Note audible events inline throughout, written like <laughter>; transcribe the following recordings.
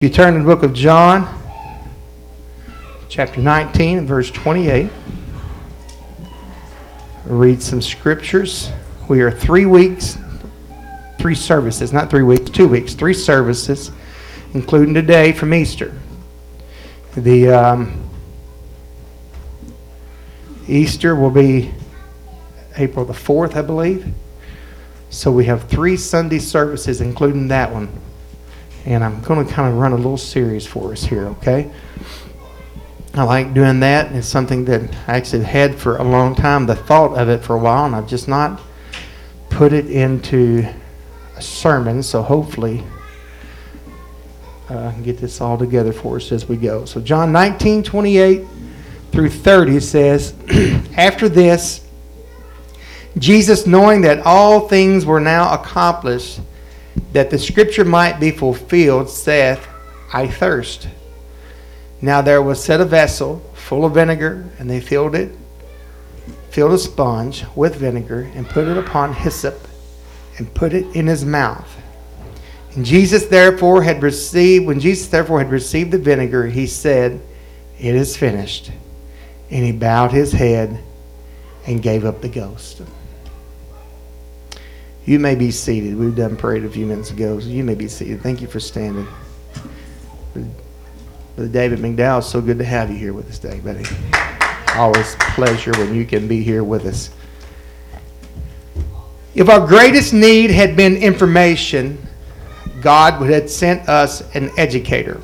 You turn to the book of John, chapter 19, verse 28. Read some scriptures. We are three weeks, three services, not three weeks, two weeks, three services, including today from Easter. The um, Easter will be April the 4th, I believe. So we have three Sunday services, including that one and I'm going to kind of run a little series for us here, okay? I like doing that. It's something that I actually had for a long time, the thought of it for a while, and I've just not put it into a sermon, so hopefully uh, I can get this all together for us as we go. So, John 19, 28 through 30 says, <clears throat> After this, Jesus, knowing that all things were now accomplished, that the scripture might be fulfilled, saith, I thirst. Now there was set a vessel full of vinegar, and they filled it, filled a sponge with vinegar, and put it upon hyssop, and put it in his mouth. And Jesus therefore had received, when Jesus therefore had received the vinegar, he said, It is finished. And he bowed his head and gave up the ghost. You may be seated. We've done parade a few minutes ago, so you may be seated. Thank you for standing. Brother David McDowell, so good to have you here with us today, buddy. Always pleasure when you can be here with us. If our greatest need had been information, God would have sent us an educator.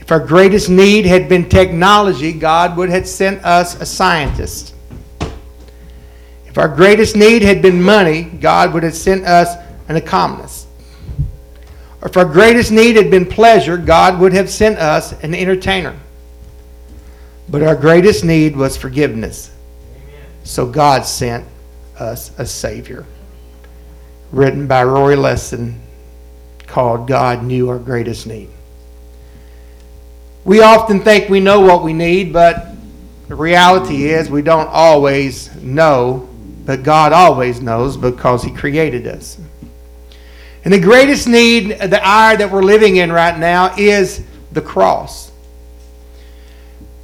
If our greatest need had been technology, God would have sent us a scientist. If our greatest need had been money, God would have sent us an economist. If our greatest need had been pleasure, God would have sent us an entertainer. But our greatest need was forgiveness. So God sent us a Savior. Written by Roy Lessin called God Knew Our Greatest Need. We often think we know what we need, but the reality is we don't always know but God always knows because He created us. And the greatest need, the hour that we're living in right now, is the cross.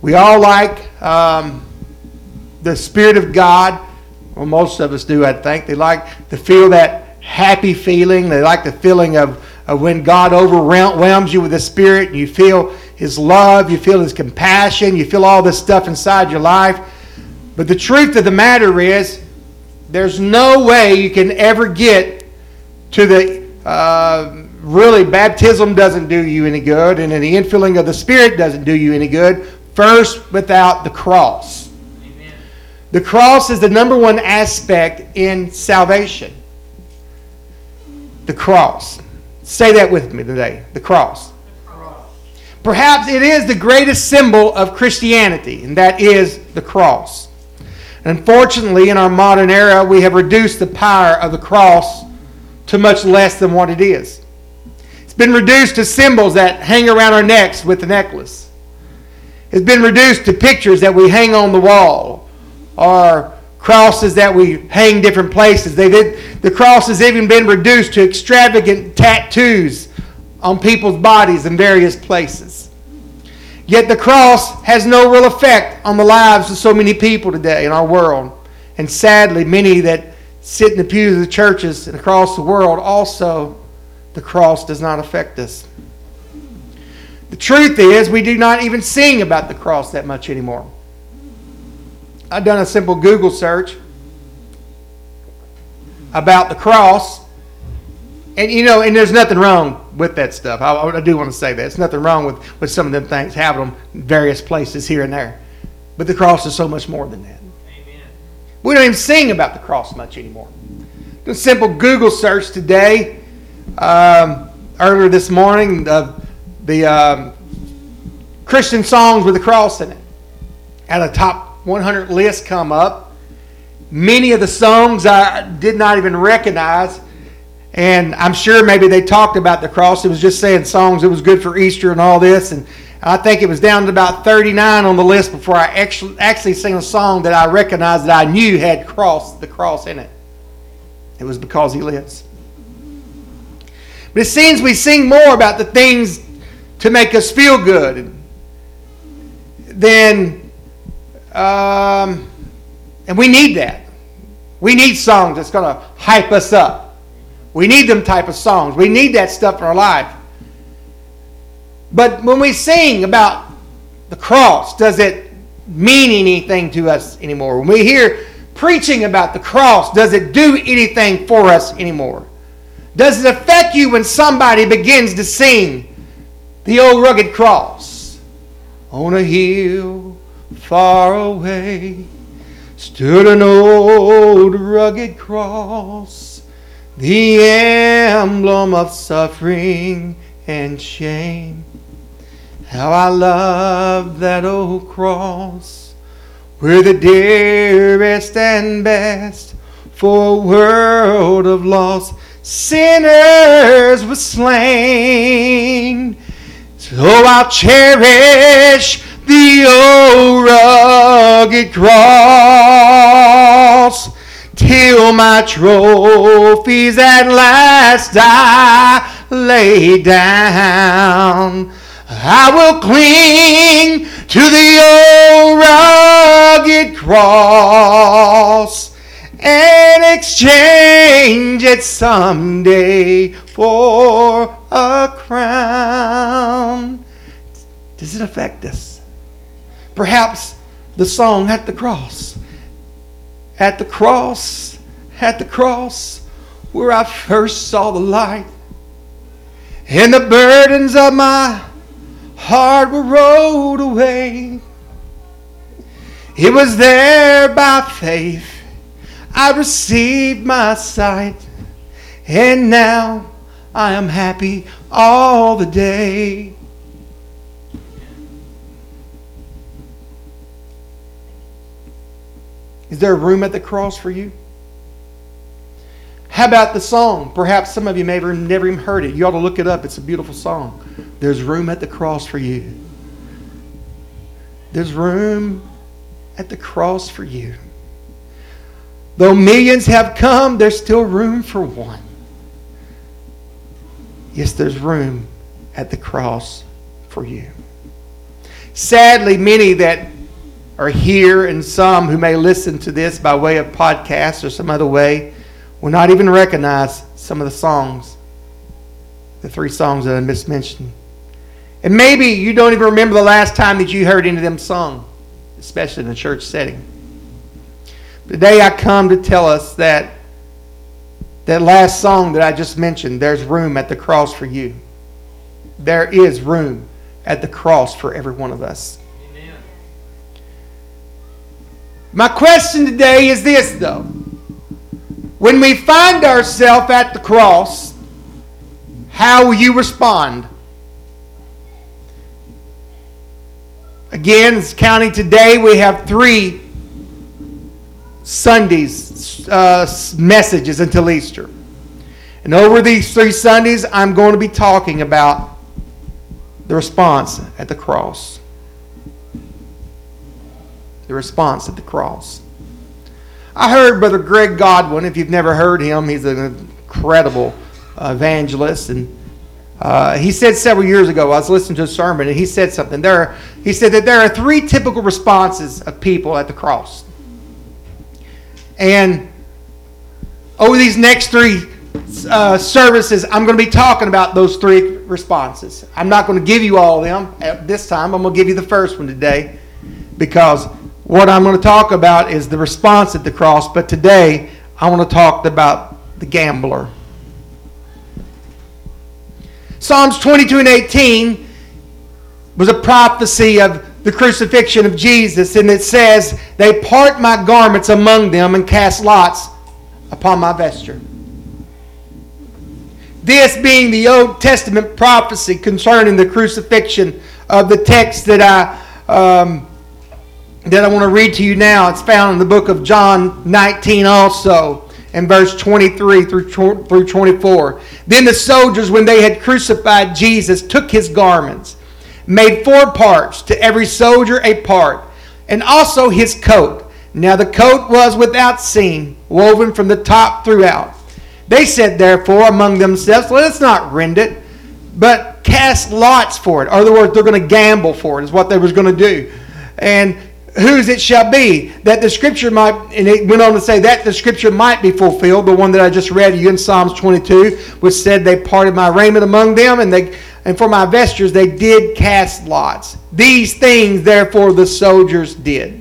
We all like um, the Spirit of God. Well, most of us do, I think. They like to feel that happy feeling. They like the feeling of, of when God overwhelms you with the Spirit and you feel His love, you feel His compassion, you feel all this stuff inside your life. But the truth of the matter is, there's no way you can ever get to the uh, really baptism doesn't do you any good, and the infilling of the Spirit doesn't do you any good. First, without the cross. Amen. The cross is the number one aspect in salvation. The cross. Say that with me today. The cross. the cross. Perhaps it is the greatest symbol of Christianity, and that is the cross. Unfortunately, in our modern era, we have reduced the power of the cross to much less than what it is. It's been reduced to symbols that hang around our necks with the necklace. It's been reduced to pictures that we hang on the wall or crosses that we hang different places. They did, the cross has even been reduced to extravagant tattoos on people's bodies in various places. Yet the cross has no real effect on the lives of so many people today in our world. And sadly, many that sit in the pews of the churches and across the world also, the cross does not affect us. The truth is, we do not even sing about the cross that much anymore. I've done a simple Google search about the cross and you know, and there's nothing wrong with that stuff. I, I do want to say that. There's nothing wrong with, with some of them things, having them various places here and there. But the cross is so much more than that. Amen. We don't even sing about the cross much anymore. a simple Google search today, um, earlier this morning, the, the um, Christian songs with the cross in it. Had a top 100 list come up. Many of the songs I did not even recognize and I'm sure maybe they talked about the cross. It was just saying songs. It was good for Easter and all this. And I think it was down to about 39 on the list before I actually actually sang a song that I recognized that I knew had cross the cross in it. It was because He lives. But it seems we sing more about the things to make us feel good than, um, and we need that. We need songs that's going to hype us up. We need them type of songs. We need that stuff in our life. But when we sing about the cross, does it mean anything to us anymore? When we hear preaching about the cross, does it do anything for us anymore? Does it affect you when somebody begins to sing the old rugged cross? On a hill far away stood an old rugged cross, the emblem of suffering and shame. How I love that old cross, where the dearest and best for a world of lost sinners was slain. So I'll cherish the old rugged cross trophies at last I lay down. I will cling to the old rugged cross and exchange it someday for a crown. Does it affect us? Perhaps the song at the cross. At the cross, at the cross, where I first saw the light, and the burdens of my heart were rolled away. It was there by faith I received my sight, and now I am happy all the day. Is there room at the cross for you? How about the song? Perhaps some of you may have never even heard it. You ought to look it up. It's a beautiful song. There's room at the cross for you. There's room at the cross for you. Though millions have come, there's still room for one. Yes, there's room at the cross for you. Sadly, many that are here and some who may listen to this by way of podcast or some other way will not even recognize some of the songs, the three songs that I mentioned. And maybe you don't even remember the last time that you heard any of them sung, especially in a church setting. Today I come to tell us that that last song that I just mentioned, there's room at the cross for you. There is room at the cross for every one of us. Amen. My question today is this, though. When we find ourselves at the cross, how will you respond? Again, counting today, we have three Sundays uh, messages until Easter. And over these three Sundays, I'm going to be talking about the response at the cross. The response at the cross. I heard Brother Greg Godwin. If you've never heard him, he's an incredible evangelist. And uh, he said several years ago, I was listening to a sermon, and he said something. There, he said that there are three typical responses of people at the cross. And over these next three uh, services, I'm going to be talking about those three responses. I'm not going to give you all of them at this time. I'm going to give you the first one today because what I'm going to talk about is the response at the cross, but today I want to talk about the gambler. Psalms 22 and 18 was a prophecy of the crucifixion of Jesus, and it says, They part my garments among them and cast lots upon my vesture. This being the Old Testament prophecy concerning the crucifixion of the text that I um, that I want to read to you now. It's found in the book of John 19 also, in verse 23 through, through 24. Then the soldiers, when they had crucified Jesus, took his garments, made four parts, to every soldier a part, and also his coat. Now the coat was without seam, woven from the top throughout. They said, therefore, among themselves, let us not rend it, but cast lots for it. In other words, they're going to gamble for it, is what they was going to do. And whose it shall be, that the scripture might, and it went on to say that the scripture might be fulfilled, the one that I just read you in Psalms 22, which said, They parted my raiment among them, and they and for my vestures they did cast lots. These things, therefore, the soldiers did.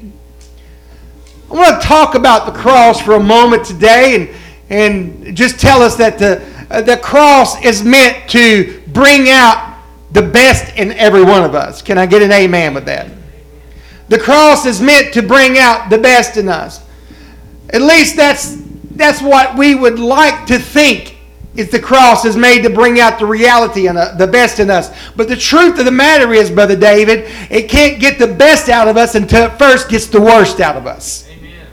I want to talk about the cross for a moment today and, and just tell us that the, uh, the cross is meant to bring out the best in every one of us. Can I get an amen with that? The cross is meant to bring out the best in us. At least that's, that's what we would like to think is the cross is made to bring out the reality and uh, the best in us. But the truth of the matter is, Brother David, it can't get the best out of us until it first gets the worst out of us. Amen.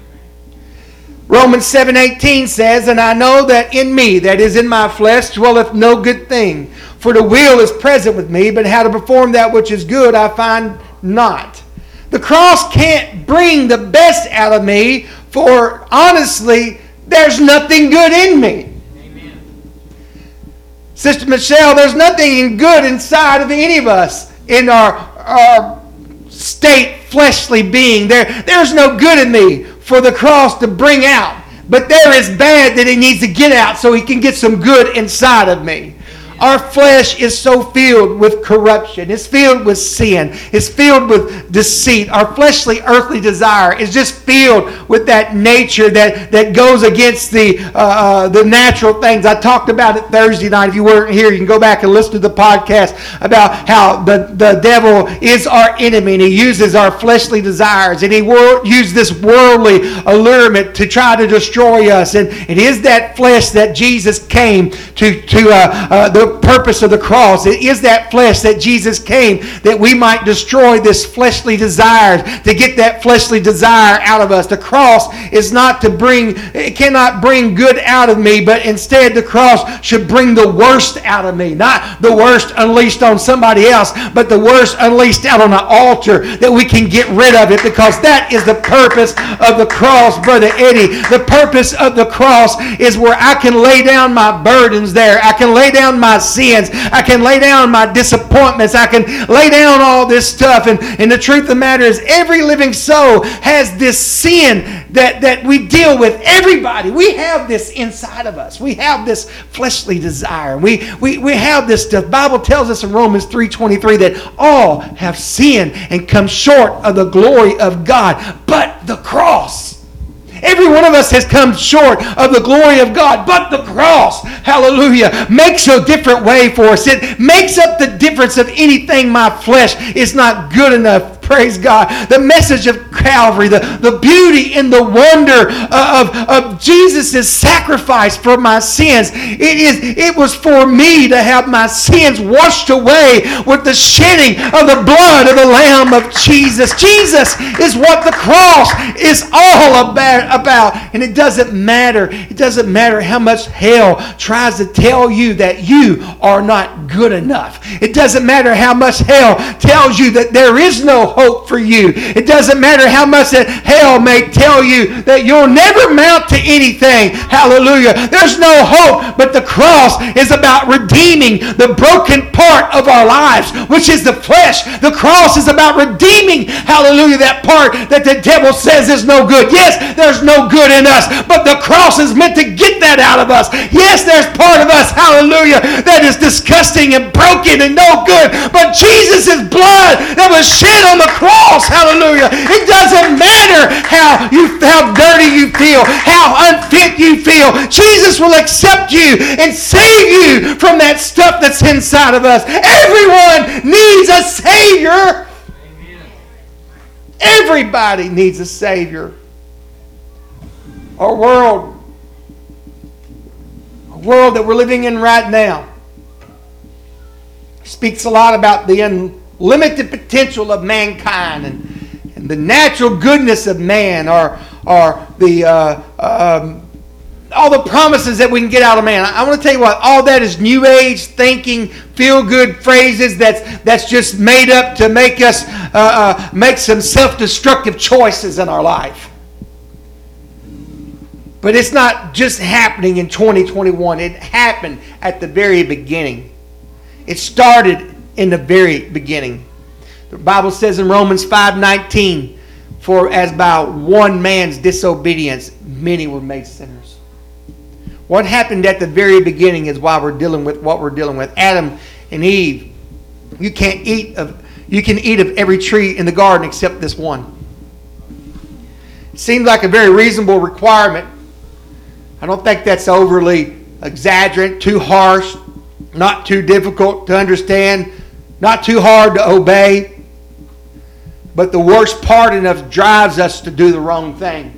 Romans 7:18 says, "And I know that in me, that is in my flesh, dwelleth no good thing. For the will is present with me, but how to perform that which is good I find not." The cross can't bring the best out of me, for honestly, there's nothing good in me. Amen. Sister Michelle, there's nothing good inside of any of us in our, our state fleshly being. There, there's no good in me for the cross to bring out. But there is bad that he needs to get out so he can get some good inside of me. Our flesh is so filled with corruption. It's filled with sin. It's filled with deceit. Our fleshly, earthly desire is just filled with that nature that, that goes against the, uh, uh, the natural things. I talked about it Thursday night. If you weren't here, you can go back and listen to the podcast about how the, the devil is our enemy and he uses our fleshly desires and he wor- uses this worldly allurement to try to destroy us. And it is that flesh that Jesus came to, to uh, uh the purpose of the cross. It is that flesh that Jesus came that we might destroy this fleshly desire, to get that fleshly desire out of us. The cross is not to bring, it cannot bring good out of me, but instead the cross should bring the worst out of me. Not the worst unleashed on somebody else, but the worst unleashed out on an altar that we can get rid of it because that is the purpose of the cross, Brother Eddie. The purpose of the cross is where I can lay down my burdens there. I can lay down my sins. I can lay down my disappointments. I can lay down all this stuff. And, and the truth of the matter is, every living soul has this sin that, that we deal with. Everybody. We have this inside of us. We have this fleshly desire. We, we, we have this. The Bible tells us in Romans 3.23 that all have sinned and come short of the glory of God. But the cross Every one of us has come short of the glory of God, but the cross, hallelujah, makes a different way for us. It makes up the difference of anything my flesh is not good enough Praise God. The message of Calvary, the, the beauty and the wonder uh, of, of Jesus' sacrifice for my sins. It is it was for me to have my sins washed away with the shedding of the blood of the Lamb of Jesus. Jesus is what the cross is all about, about. And it doesn't matter. It doesn't matter how much hell tries to tell you that you are not good enough. It doesn't matter how much hell tells you that there is no hope for you. It doesn't matter how much that hell may tell you that you'll never mount to anything. Hallelujah. There's no hope, but the cross is about redeeming the broken part of our lives, which is the flesh. The cross is about redeeming, hallelujah, that part that the devil says is no good. Yes, there's no good in us, but the cross is meant to get that out of us. Yes, there's part of us, hallelujah, that is disgusting and broken and no good, but Jesus' blood that was shed on the cross. Hallelujah. It doesn't matter how you how dirty you feel, how unfit you feel. Jesus will accept you and save you from that stuff that's inside of us. Everyone needs a savior. Everybody needs a savior. Our world, a world that we're living in right now, speaks a lot about the limited potential of mankind and, and the natural goodness of man or, or the, uh, um, all the promises that we can get out of man. I, I want to tell you what, all that is new age thinking, feel good phrases that's, that's just made up to make us uh, uh, make some self destructive choices in our life. But it's not just happening in 2021. It happened at the very beginning. It started in the very beginning. The Bible says in Romans 5:19, "For as by one man's disobedience many were made sinners." What happened at the very beginning is why we're dealing with what we're dealing with. Adam and Eve. You can't eat of you can eat of every tree in the garden except this one. Seems like a very reasonable requirement. I don't think that's overly exaggerate, too harsh, not too difficult to understand, not too hard to obey. But the worst part in us drives us to do the wrong thing.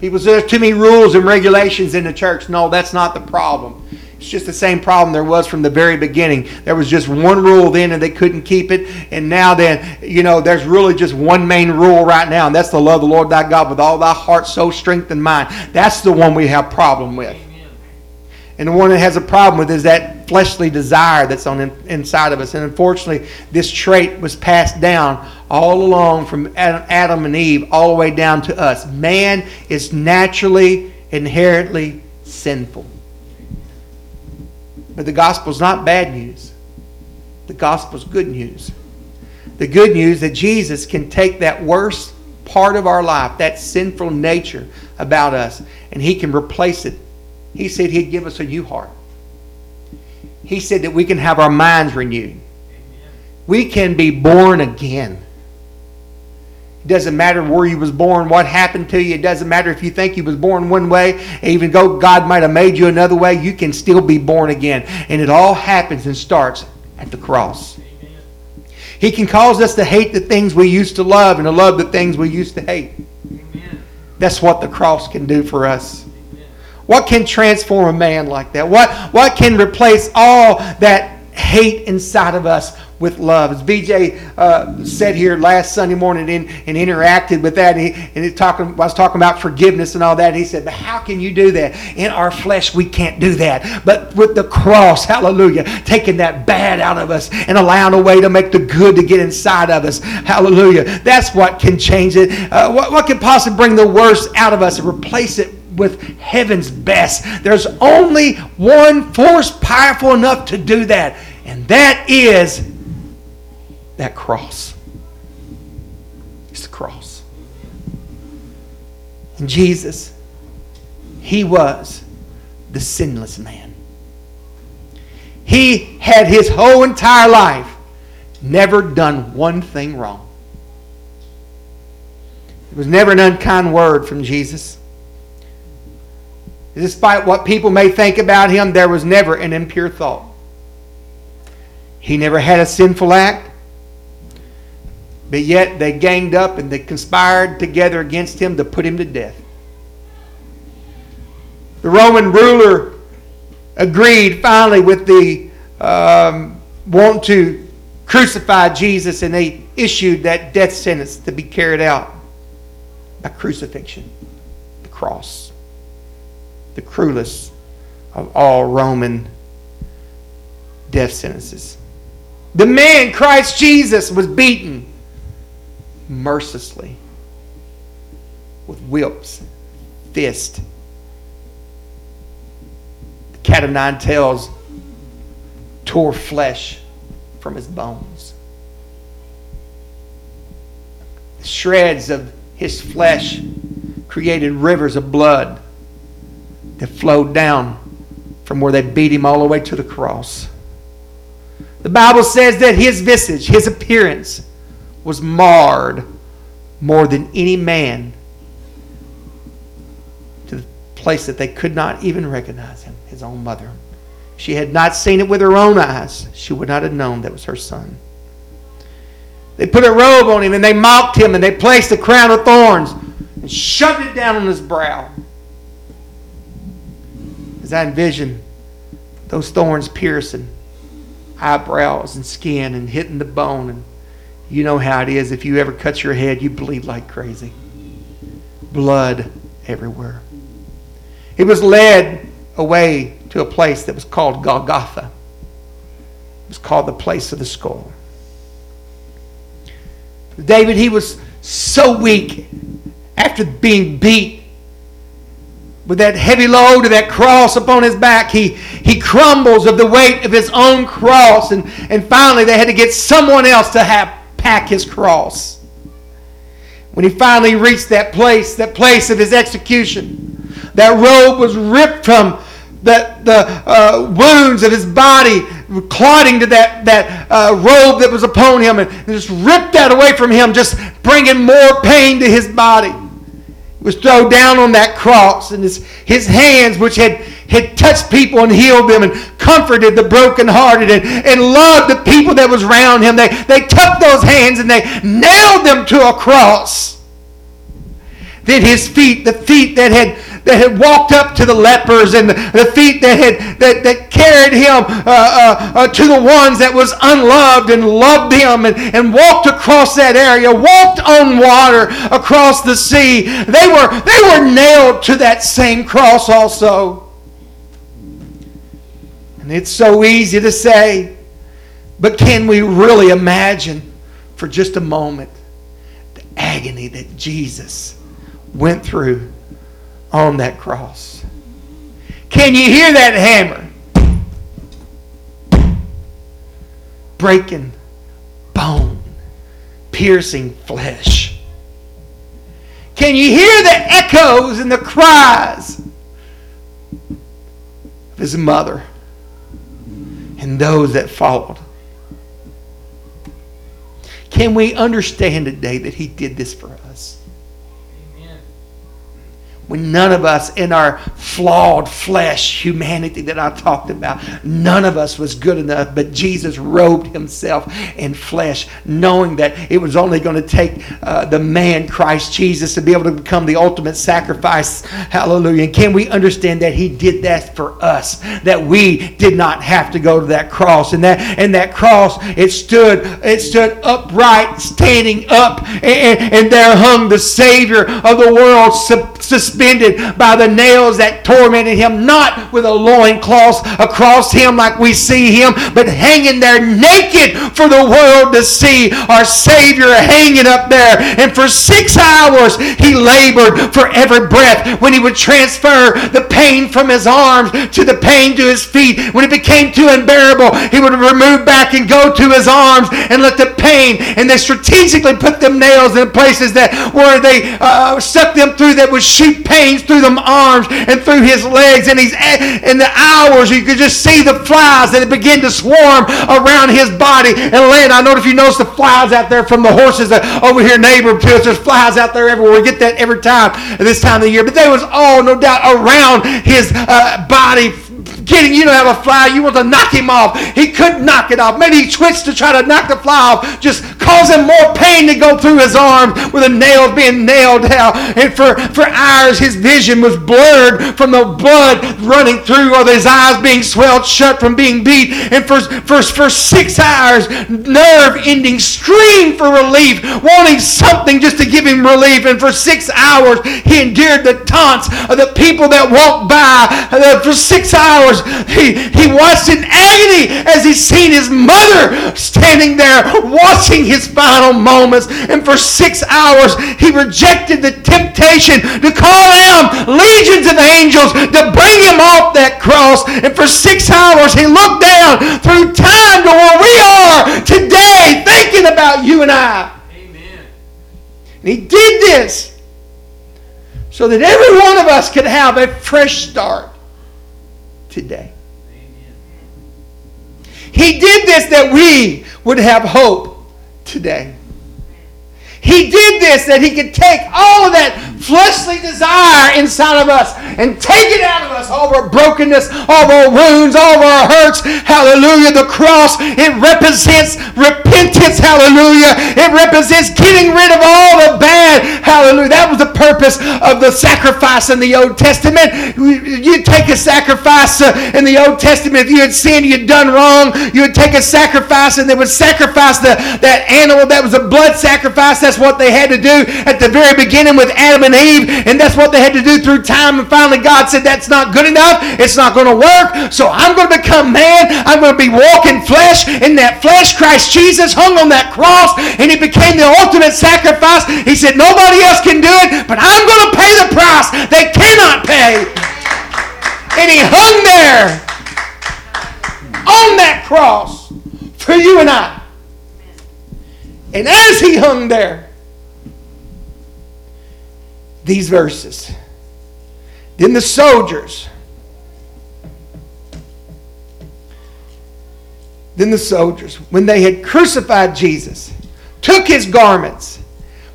People say there's too many rules and regulations in the church. No, that's not the problem. It's just the same problem there was from the very beginning. There was just one rule then and they couldn't keep it. And now then, you know, there's really just one main rule right now, and that's to love of the Lord thy God with all thy heart, soul, strength, and mind. That's the one we have problem with. And the one that has a problem with is that fleshly desire that's on in, inside of us. And unfortunately, this trait was passed down all along from Adam and Eve all the way down to us. Man is naturally, inherently sinful. But the gospel is not bad news. The gospel is good news. The good news that Jesus can take that worst part of our life, that sinful nature about us, and he can replace it. He said he'd give us a new heart. He said that we can have our minds renewed. We can be born again. It doesn't matter where you was born, what happened to you. It doesn't matter if you think you was born one way, even though God might have made you another way, you can still be born again. And it all happens and starts at the cross. Amen. He can cause us to hate the things we used to love and to love the things we used to hate. Amen. That's what the cross can do for us. What can transform a man like that? What, what can replace all that hate inside of us with love. As BJ uh, said here last Sunday morning and, and interacted with that, and, he, and he talking, I was talking about forgiveness and all that, and he said, But how can you do that? In our flesh, we can't do that. But with the cross, hallelujah, taking that bad out of us and allowing a way to make the good to get inside of us, hallelujah. That's what can change it. Uh, what, what can possibly bring the worst out of us and replace it with heaven's best? There's only one force powerful enough to do that, and that is that cross. It's the cross. And Jesus, he was the sinless man. He had his whole entire life never done one thing wrong. There was never an unkind word from Jesus. Despite what people may think about him, there was never an impure thought. He never had a sinful act. But yet they ganged up and they conspired together against him to put him to death. The Roman ruler agreed finally with the um, want to crucify Jesus, and they issued that death sentence to be carried out by crucifixion, the cross, the cruelest of all Roman death sentences. The man, Christ Jesus, was beaten mercilessly with whips, fists. The cat of nine tails tore flesh from his bones. The shreds of his flesh created rivers of blood that flowed down from where they beat him all the way to the cross. The Bible says that his visage, his appearance, was marred more than any man to the place that they could not even recognize him, his own mother. She had not seen it with her own eyes. She would not have known that was her son. They put a robe on him and they mocked him and they placed a crown of thorns and shoved it down on his brow. As I envision those thorns piercing eyebrows and skin and hitting the bone and you know how it is. If you ever cut your head, you bleed like crazy. Blood everywhere. He was led away to a place that was called Golgotha. It was called the place of the skull. David, he was so weak after being beat with that heavy load of that cross upon his back, he, he crumbles of the weight of his own cross. And, and finally, they had to get someone else to have, pack his cross. When he finally reached that place, that place of his execution, that robe was ripped from the, the uh, wounds of his body, clotting to that, that uh, robe that was upon him, and just ripped that away from him, just bringing more pain to his body was thrown down on that cross, and his, his hands, which had, had touched people and healed them and comforted the brokenhearted and, and loved the people that was around him, they, they took those hands and they nailed them to a cross. Then his feet, the feet that had that had walked up to the lepers and the feet that had that, that carried him uh, uh, uh, to the ones that was unloved and loved them and, and walked across that area, walked on water across the sea. They were they were nailed to that same cross also. And it's so easy to say, but can we really imagine for just a moment the agony that Jesus went through on that cross. Can you hear that hammer? Breaking bone, piercing flesh. Can you hear the echoes and the cries of his mother and those that followed? Can we understand today that he did this for us? When none of us in our flawed flesh humanity that I talked about, none of us was good enough, but Jesus robed himself in flesh, knowing that it was only going to take uh, the man Christ Jesus to be able to become the ultimate sacrifice. Hallelujah. And can we understand that he did that for us, that we did not have to go to that cross. And that and that cross, it stood, it stood upright, standing up, and, and there hung the Savior of the world, suspended by the nails that tormented him, not with a loincloth across him like we see him, but hanging there naked for the world to see. Our Savior hanging up there. And for six hours he labored for every breath when he would transfer the pain from his arms to the pain to his feet. When it became too unbearable, he would remove back and go to his arms and let the pain, and they strategically put them nails in places that where they uh, stuck them through that would shoot pains through the arms and through his legs. And he's in the hours, you could just see the flies that begin to swarm around his body and land. I know if you notice the flies out there from the horses over here neighbor to us. There's flies out there everywhere. We get that every time this time of the year. But they was all, no doubt, around his uh, body getting, you know, have a fly, you want to knock him off. He couldn't knock it off. Maybe he twitched to try to knock the fly off, just causing more pain to go through his arm with the nail being nailed down. And for, for hours, his vision was blurred from the blood running through or his eyes being swelled shut from being beat. And for, for, for six hours, nerve ending, screamed for relief, wanting something just to give him relief. And for six hours, he endured the taunts of the people that walked by. For six hours, hours. He, he watched in agony as he seen his mother standing there watching his final moments. And for six hours, he rejected the temptation to call out legions of angels to bring him off that cross. And for six hours, he looked down through time to where we are today, thinking about you and I. Amen. And he did this so that every one of us could have a fresh start today. He did this that we would have hope today. He did this that he could take all of that fleshly desire inside of us and take it out of us, all of our brokenness, all of our wounds, all of our hurts. Hallelujah. The cross, it represents repentance. Hallelujah. It represents getting rid of all the bad. Hallelujah. That was the purpose of the sacrifice in the Old Testament. You'd take a sacrifice uh, in the Old Testament. If you had sinned, you'd done wrong, you would take a sacrifice and they would sacrifice the, that animal that was a blood sacrifice. That's that's what they had to do at the very beginning with Adam and Eve, and that's what they had to do through time. And finally, God said, That's not good enough. It's not going to work. So I'm going to become man. I'm going to be walking flesh. In that flesh, Christ Jesus hung on that cross, and he became the ultimate sacrifice. He said, Nobody else can do it, but I'm going to pay the price they cannot pay. And he hung there on that cross for you and I. And as he hung there, these verses. Then the soldiers, then the soldiers, when they had crucified Jesus, took his garments,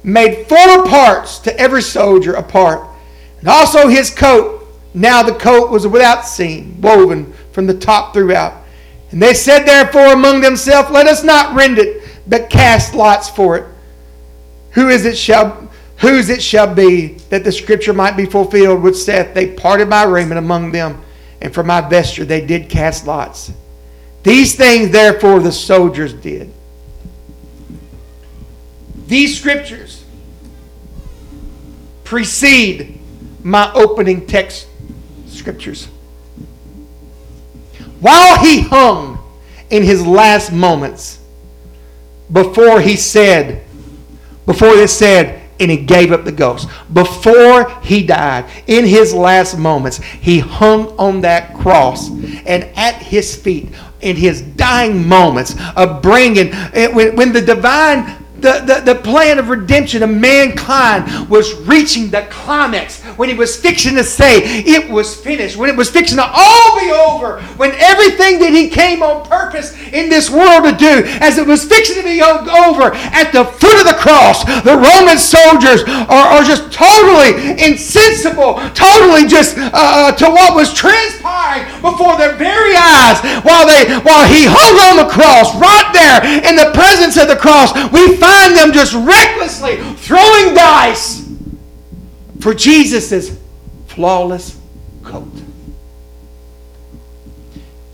made four parts to every soldier a part, and also his coat. Now the coat was without seam, woven from the top throughout. And they said therefore among themselves, Let us not rend it, but cast lots for it. Who is it shall whose it shall be that the scripture might be fulfilled, which saith, They parted my raiment among them, and for my vesture they did cast lots. These things therefore the soldiers did. These scriptures precede my opening text scriptures. While he hung in his last moments, before he said, before it said, and he gave up the ghost. Before he died, in his last moments, he hung on that cross, and at his feet, in his dying moments of bringing, eh, when, when the divine the, the, the plan of redemption of mankind was reaching the climax when he was fixing to say it was finished, when it was fixing to all be over, when everything that he came on purpose in this world to do, as it was fixing to be over at the foot of the cross, the Roman soldiers are, are just totally insensible, totally just uh, uh to what was transpiring before their very eyes while they while he hung on the cross right there in the presence of the cross. We find them just recklessly throwing dice for Jesus' flawless coat.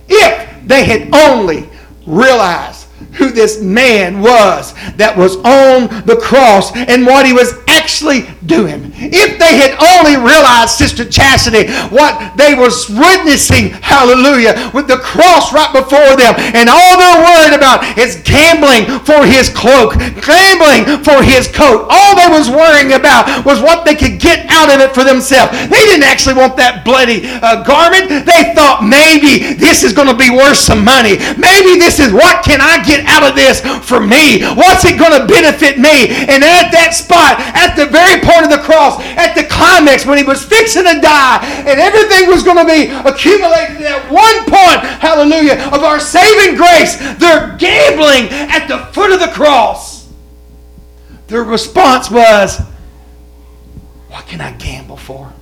If they had only realized who this man was that was on the cross and what he was actually doing. If they had only realized, Sister Chastity, what they was witnessing, hallelujah, with the cross right before them, and all they're worried about is gambling for his cloak, gambling for his coat. All they was worrying about was what they could get out of it for themselves. They didn't actually want that bloody uh, garment. They thought maybe this is going to be worth some money. Maybe this is what can I get out of this for me? What's it going to benefit me? And at that spot, at the very point of the cross, at the climax when he was fixing to die, and everything was going to be accumulated at one point, hallelujah, of our saving grace, they're gambling at the foot of the cross. Their response was, What can I gamble for?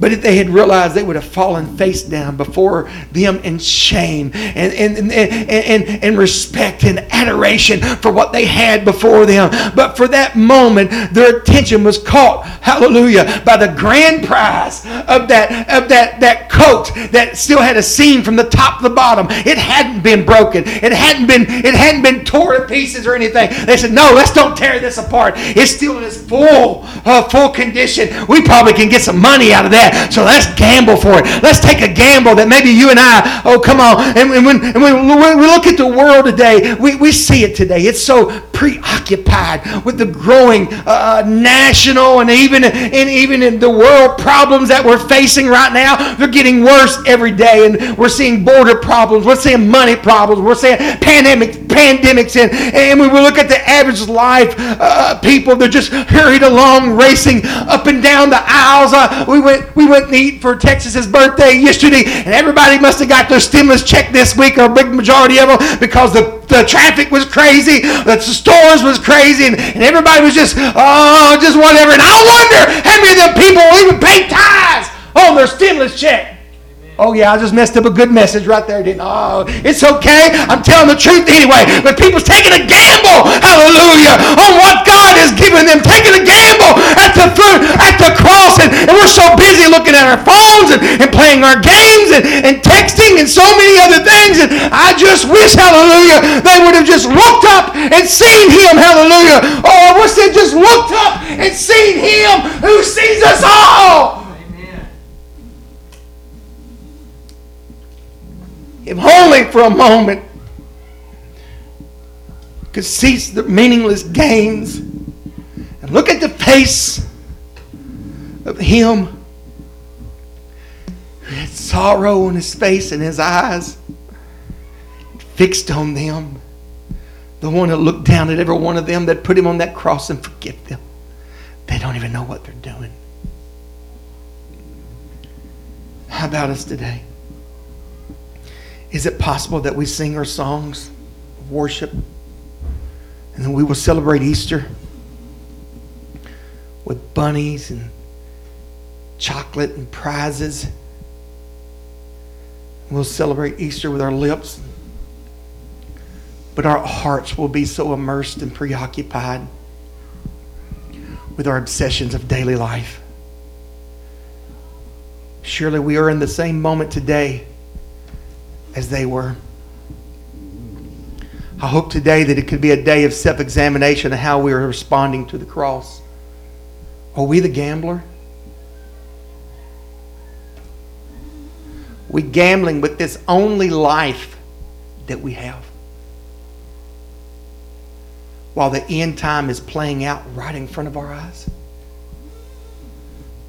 But if they had realized, they would have fallen face down before them in shame and, and, and, and, and, respect and adoration for what they had before them. But for that moment, their attention was caught, hallelujah, by the grand prize of that, of that, that coat that still had a seam from the top to the bottom. It hadn't been broken. It hadn't been, it hadn't been torn to pieces or anything. They said, no, let's don't tear this apart. It's still in its full, uh, full condition. We probably can get some money out of that that. So let's gamble for it. Let's take a gamble that maybe you and I, oh, come on. And, and when, and when we look at the world today, we, we see it today. It's so preoccupied with the growing uh, national and even, and even in the world problems that we're facing right now. They're getting worse every day. And we're seeing border problems. We're seeing money problems. We're seeing pandemic, pandemics. And, and when we look at the average life uh, people, they're just hurried along, racing up and down the aisles. Uh, we went we went to eat for Texas's birthday yesterday, and everybody must have got their stimulus check this week, or a big majority of them, because the, the traffic was crazy, the stores was crazy, and, and everybody was just, oh, just whatever. And I wonder how many of them people will even pay tithes on their stimulus check. Oh, yeah, I just messed up a good message right there, didn't Oh, it's okay. I'm telling the truth anyway. But people's taking a gamble, hallelujah, on what God has given them. Taking a gamble at the foot, at the cross cross and, and we're so busy looking at our phones and, and playing our games and, and texting and so many other things. And I just wish, hallelujah, they would have just looked up and seen him, hallelujah. Oh, I wish they just looked up and seen him who sees us all. Amen. If only for a moment could cease the meaningless games and look at the face of him who had sorrow on his face and his eyes fixed on them. The one that looked down at every one of them that put him on that cross and forgive them. They don't even know what they're doing. How about us today? Is it possible that we sing our songs of worship and then we will celebrate Easter with bunnies and chocolate and prizes? We'll celebrate Easter with our lips, but our hearts will be so immersed and preoccupied with our obsessions of daily life. Surely we are in the same moment today as they were. I hope today that it could be a day of self examination of how we are responding to the cross. Are we the gambler? We gambling with this only life that we have. While the end time is playing out right in front of our eyes.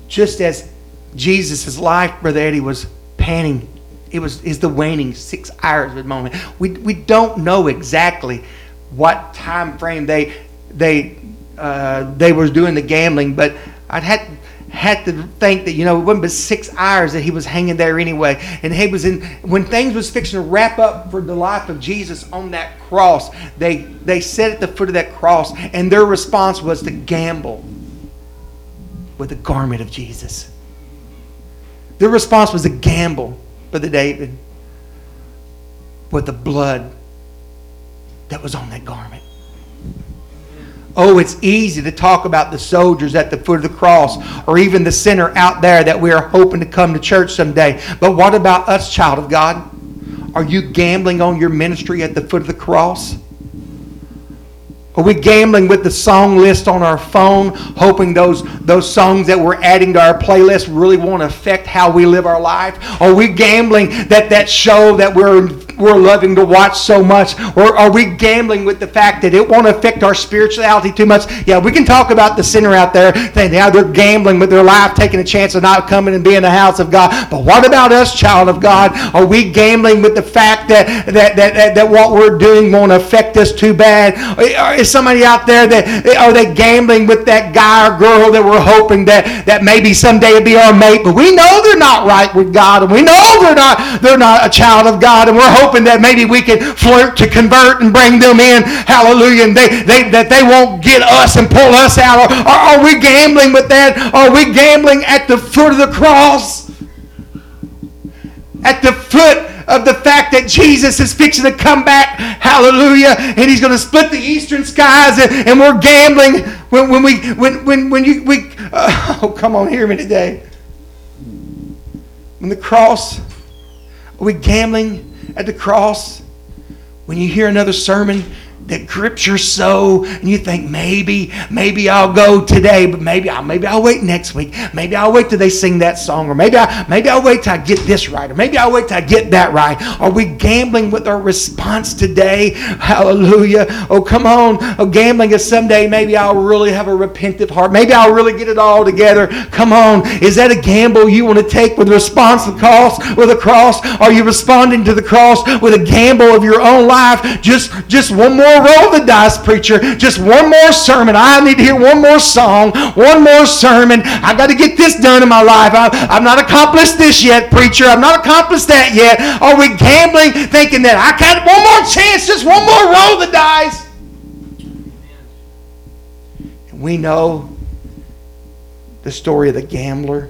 Just as Jesus' life, Brother Eddie, was panning it was is the waning six hours the moment. We, we don't know exactly what time frame they they uh, they was doing the gambling, but I'd had had to think that you know it wasn't but six hours that he was hanging there anyway, and he was in when things was fixing to wrap up for the life of Jesus on that cross. They they sat at the foot of that cross, and their response was to gamble with the garment of Jesus. Their response was to gamble Brother David, with the blood that was on that garment. Oh, it's easy to talk about the soldiers at the foot of the cross or even the sinner out there that we are hoping to come to church someday. But what about us, child of God? Are you gambling on your ministry at the foot of the cross? Are we gambling with the song list on our phone, hoping those, those songs that we're adding to our playlist really won't affect how we live our life? Are we gambling that that show that we're we're loving to watch so much? Or are we gambling with the fact that it won't affect our spirituality too much? Yeah, we can talk about the sinner out there saying, yeah, they're gambling with their life, taking a chance of not coming and being in the house of God. But what about us, child of God? Are we gambling with the fact that that, that, that, that what we're doing won't affect us too bad? Or Is somebody out there that are they gambling with that guy or girl that we're hoping that, that maybe someday it'll be our mate? But we know they're not right with God, and we know they're not they're not a child of God, and we're hoping hoping that maybe we can flirt to convert and bring them in. Hallelujah. And they, they, that they won't get us and pull us out. Or, are we gambling with that? Are we gambling at the foot of the cross? At the foot of the fact that Jesus is fixing to come back, hallelujah, and he's going to split the eastern skies, and, and we're gambling when, when we when when when you we uh, <laughs> oh come on, hear me today. When the cross, are we gambling at the cross, when you hear another sermon that grips your soul and you think maybe maybe I'll go today but maybe I'll maybe I'll wait next week. Maybe I'll wait till they sing that song or maybe I maybe I'll wait till I get this right or maybe I'll wait till I get that right. Are we gambling with our response today? Hallelujah. Oh come on. Oh gambling is someday maybe I'll really have a repentant heart. Maybe I'll really get it all together. Come on. Is that a gamble you want to take with response to the cross with a cross? Are you responding to the cross with a gamble of your own life? Just just one more roll the dice, preacher. Just one more sermon. I need to hear one more song, one more sermon. I got to get this done in my life. I, I've not accomplished this yet, preacher. I've not accomplished that yet. Are we gambling, thinking that I got one more chance, just one more roll the dice? And we know the story of the gambler.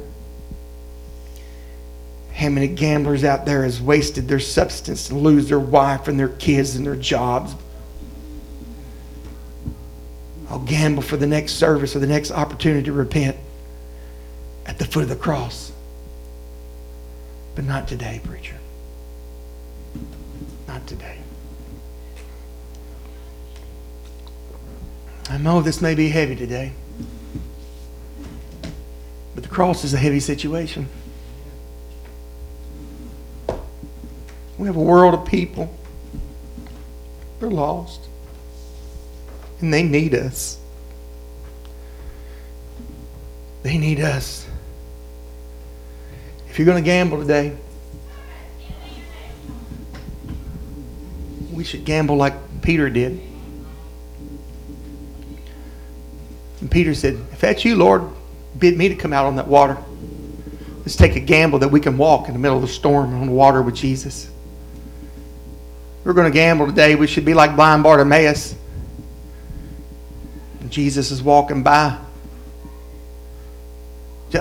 How many gamblers out there has wasted their substance and lose their wife and their kids and their jobs I'll gamble for the next service or the next opportunity to repent. at the foot of the cross. But not today, preacher. Not today. I know this may be heavy today, but the cross is a heavy situation. We have a world of people. They're lost. And they need us. They need us. If you're going to gamble today, we should gamble like Peter did. And Peter said, If that's you, Lord, bid me to come out on that water. Let's take a gamble that we can walk in the middle of the storm on the water with Jesus. we're going to gamble today. We should be like blind Bartimaeus. Jesus is walking by.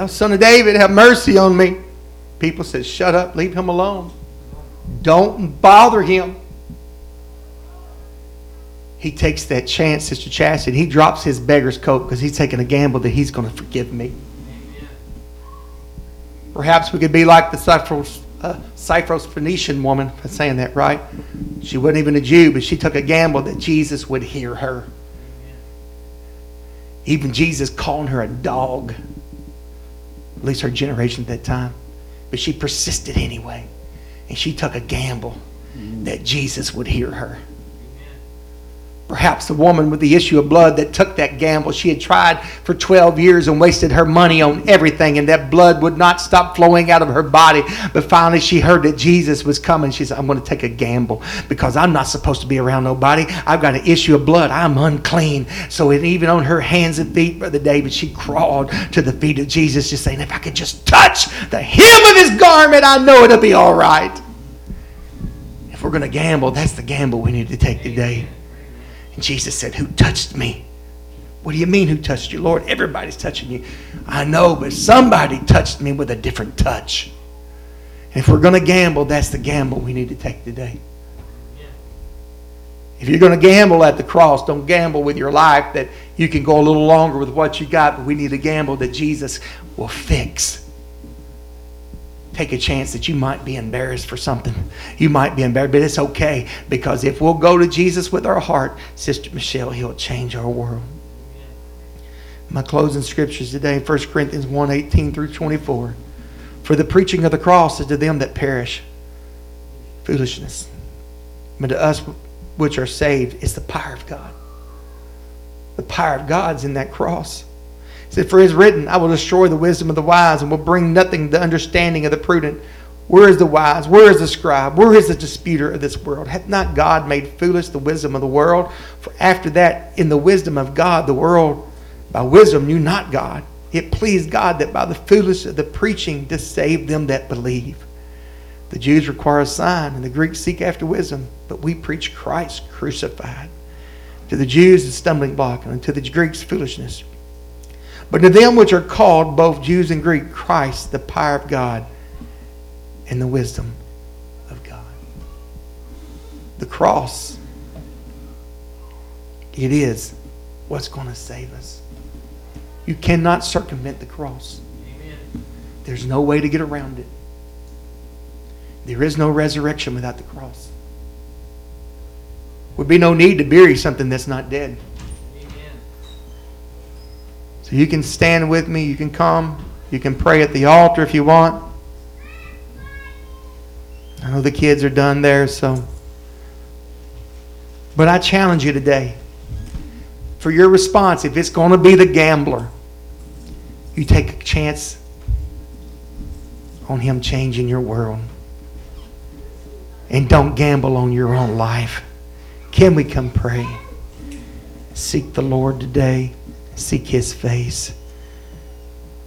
Son of David, have mercy on me. People said, Shut up, leave him alone. Don't bother him. He takes that chance, Sister Chastity. He drops his beggar's coat because he's taking a gamble that he's going to forgive me. Perhaps we could be like the Cyphros, uh, Phoenician woman, if I'm saying that right. She wasn't even a Jew, but she took a gamble that Jesus would hear her. Even Jesus calling her a dog. At least her generation at that time. But she persisted anyway. And she took a gamble mm-hmm. that Jesus would hear her. Perhaps the woman with the issue of blood that took that gamble. She had tried for 12 years and wasted her money on everything, and blood would not stop flowing out of her body. But finally, she heard that Jesus was coming. She said, I'm going to take a gamble because I'm not supposed to be around nobody. I've got an issue of blood. I'm unclean. So, even on her hands and feet, Brother David, she crawled to the feet of Jesus, just saying, If I could just touch the hem of his garment, I know it'll be all right. If we're going to gamble, that's the gamble we need to take today. And Jesus said, Who touched me? What do you mean, who touched you? Lord, everybody's touching you. I know, but somebody touched me with a different touch. And if we're going to gamble, that's the gamble we need to take today. If you're going to gamble at the cross, don't gamble with your life that you can go a little longer with what you got, but we need to gamble that Jesus will fix take a chance that you might be embarrassed for something. You might be embarrassed, but it's okay because if we'll go to Jesus with our heart, Sister Michelle, He'll change our world. My closing scriptures today, 1 Corinthians 1 18 through 24. For the preaching of the cross is to them that perish foolishness, but to us which are saved, it's the power of God. The power of God's in that cross. He said, For it is written, I will destroy the wisdom of the wise and will bring nothing the understanding of the prudent. Where is the wise? Where is the scribe? Where is the disputer of this world? Hath not God made foolish the wisdom of the world? For after that, in the wisdom of God, the world by wisdom knew not God. It pleased God that by the foolishness of the preaching to save them that believe. The Jews require a sign, and the Greeks seek after wisdom, but we preach Christ crucified. To the Jews, the stumbling block, and to the Greeks, foolishness. But to them which are called, both Jews and Greek, Christ, the power of God and the wisdom of God. The cross, it is what's going to save us. You cannot circumvent the cross. Amen. There's no way to get around it. There is no resurrection without the cross. Would be no need to bury something that's not dead. Amen. So you can stand with me, you can come, you can pray at the altar if you want. I know the kids are done there, so. But I challenge you today for your response, if it's going to be the gambler, you take a chance on Him changing your world. And don't gamble on your own life. Can we come pray? Seek the Lord today seek his face.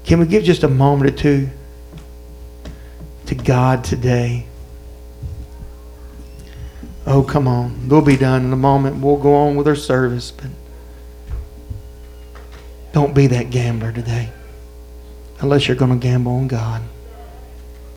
Can we give just a moment or two to God today? Oh, come on. We'll be done in a moment. We'll go on with our service, but don't be that gambler today unless you're going to gamble on God.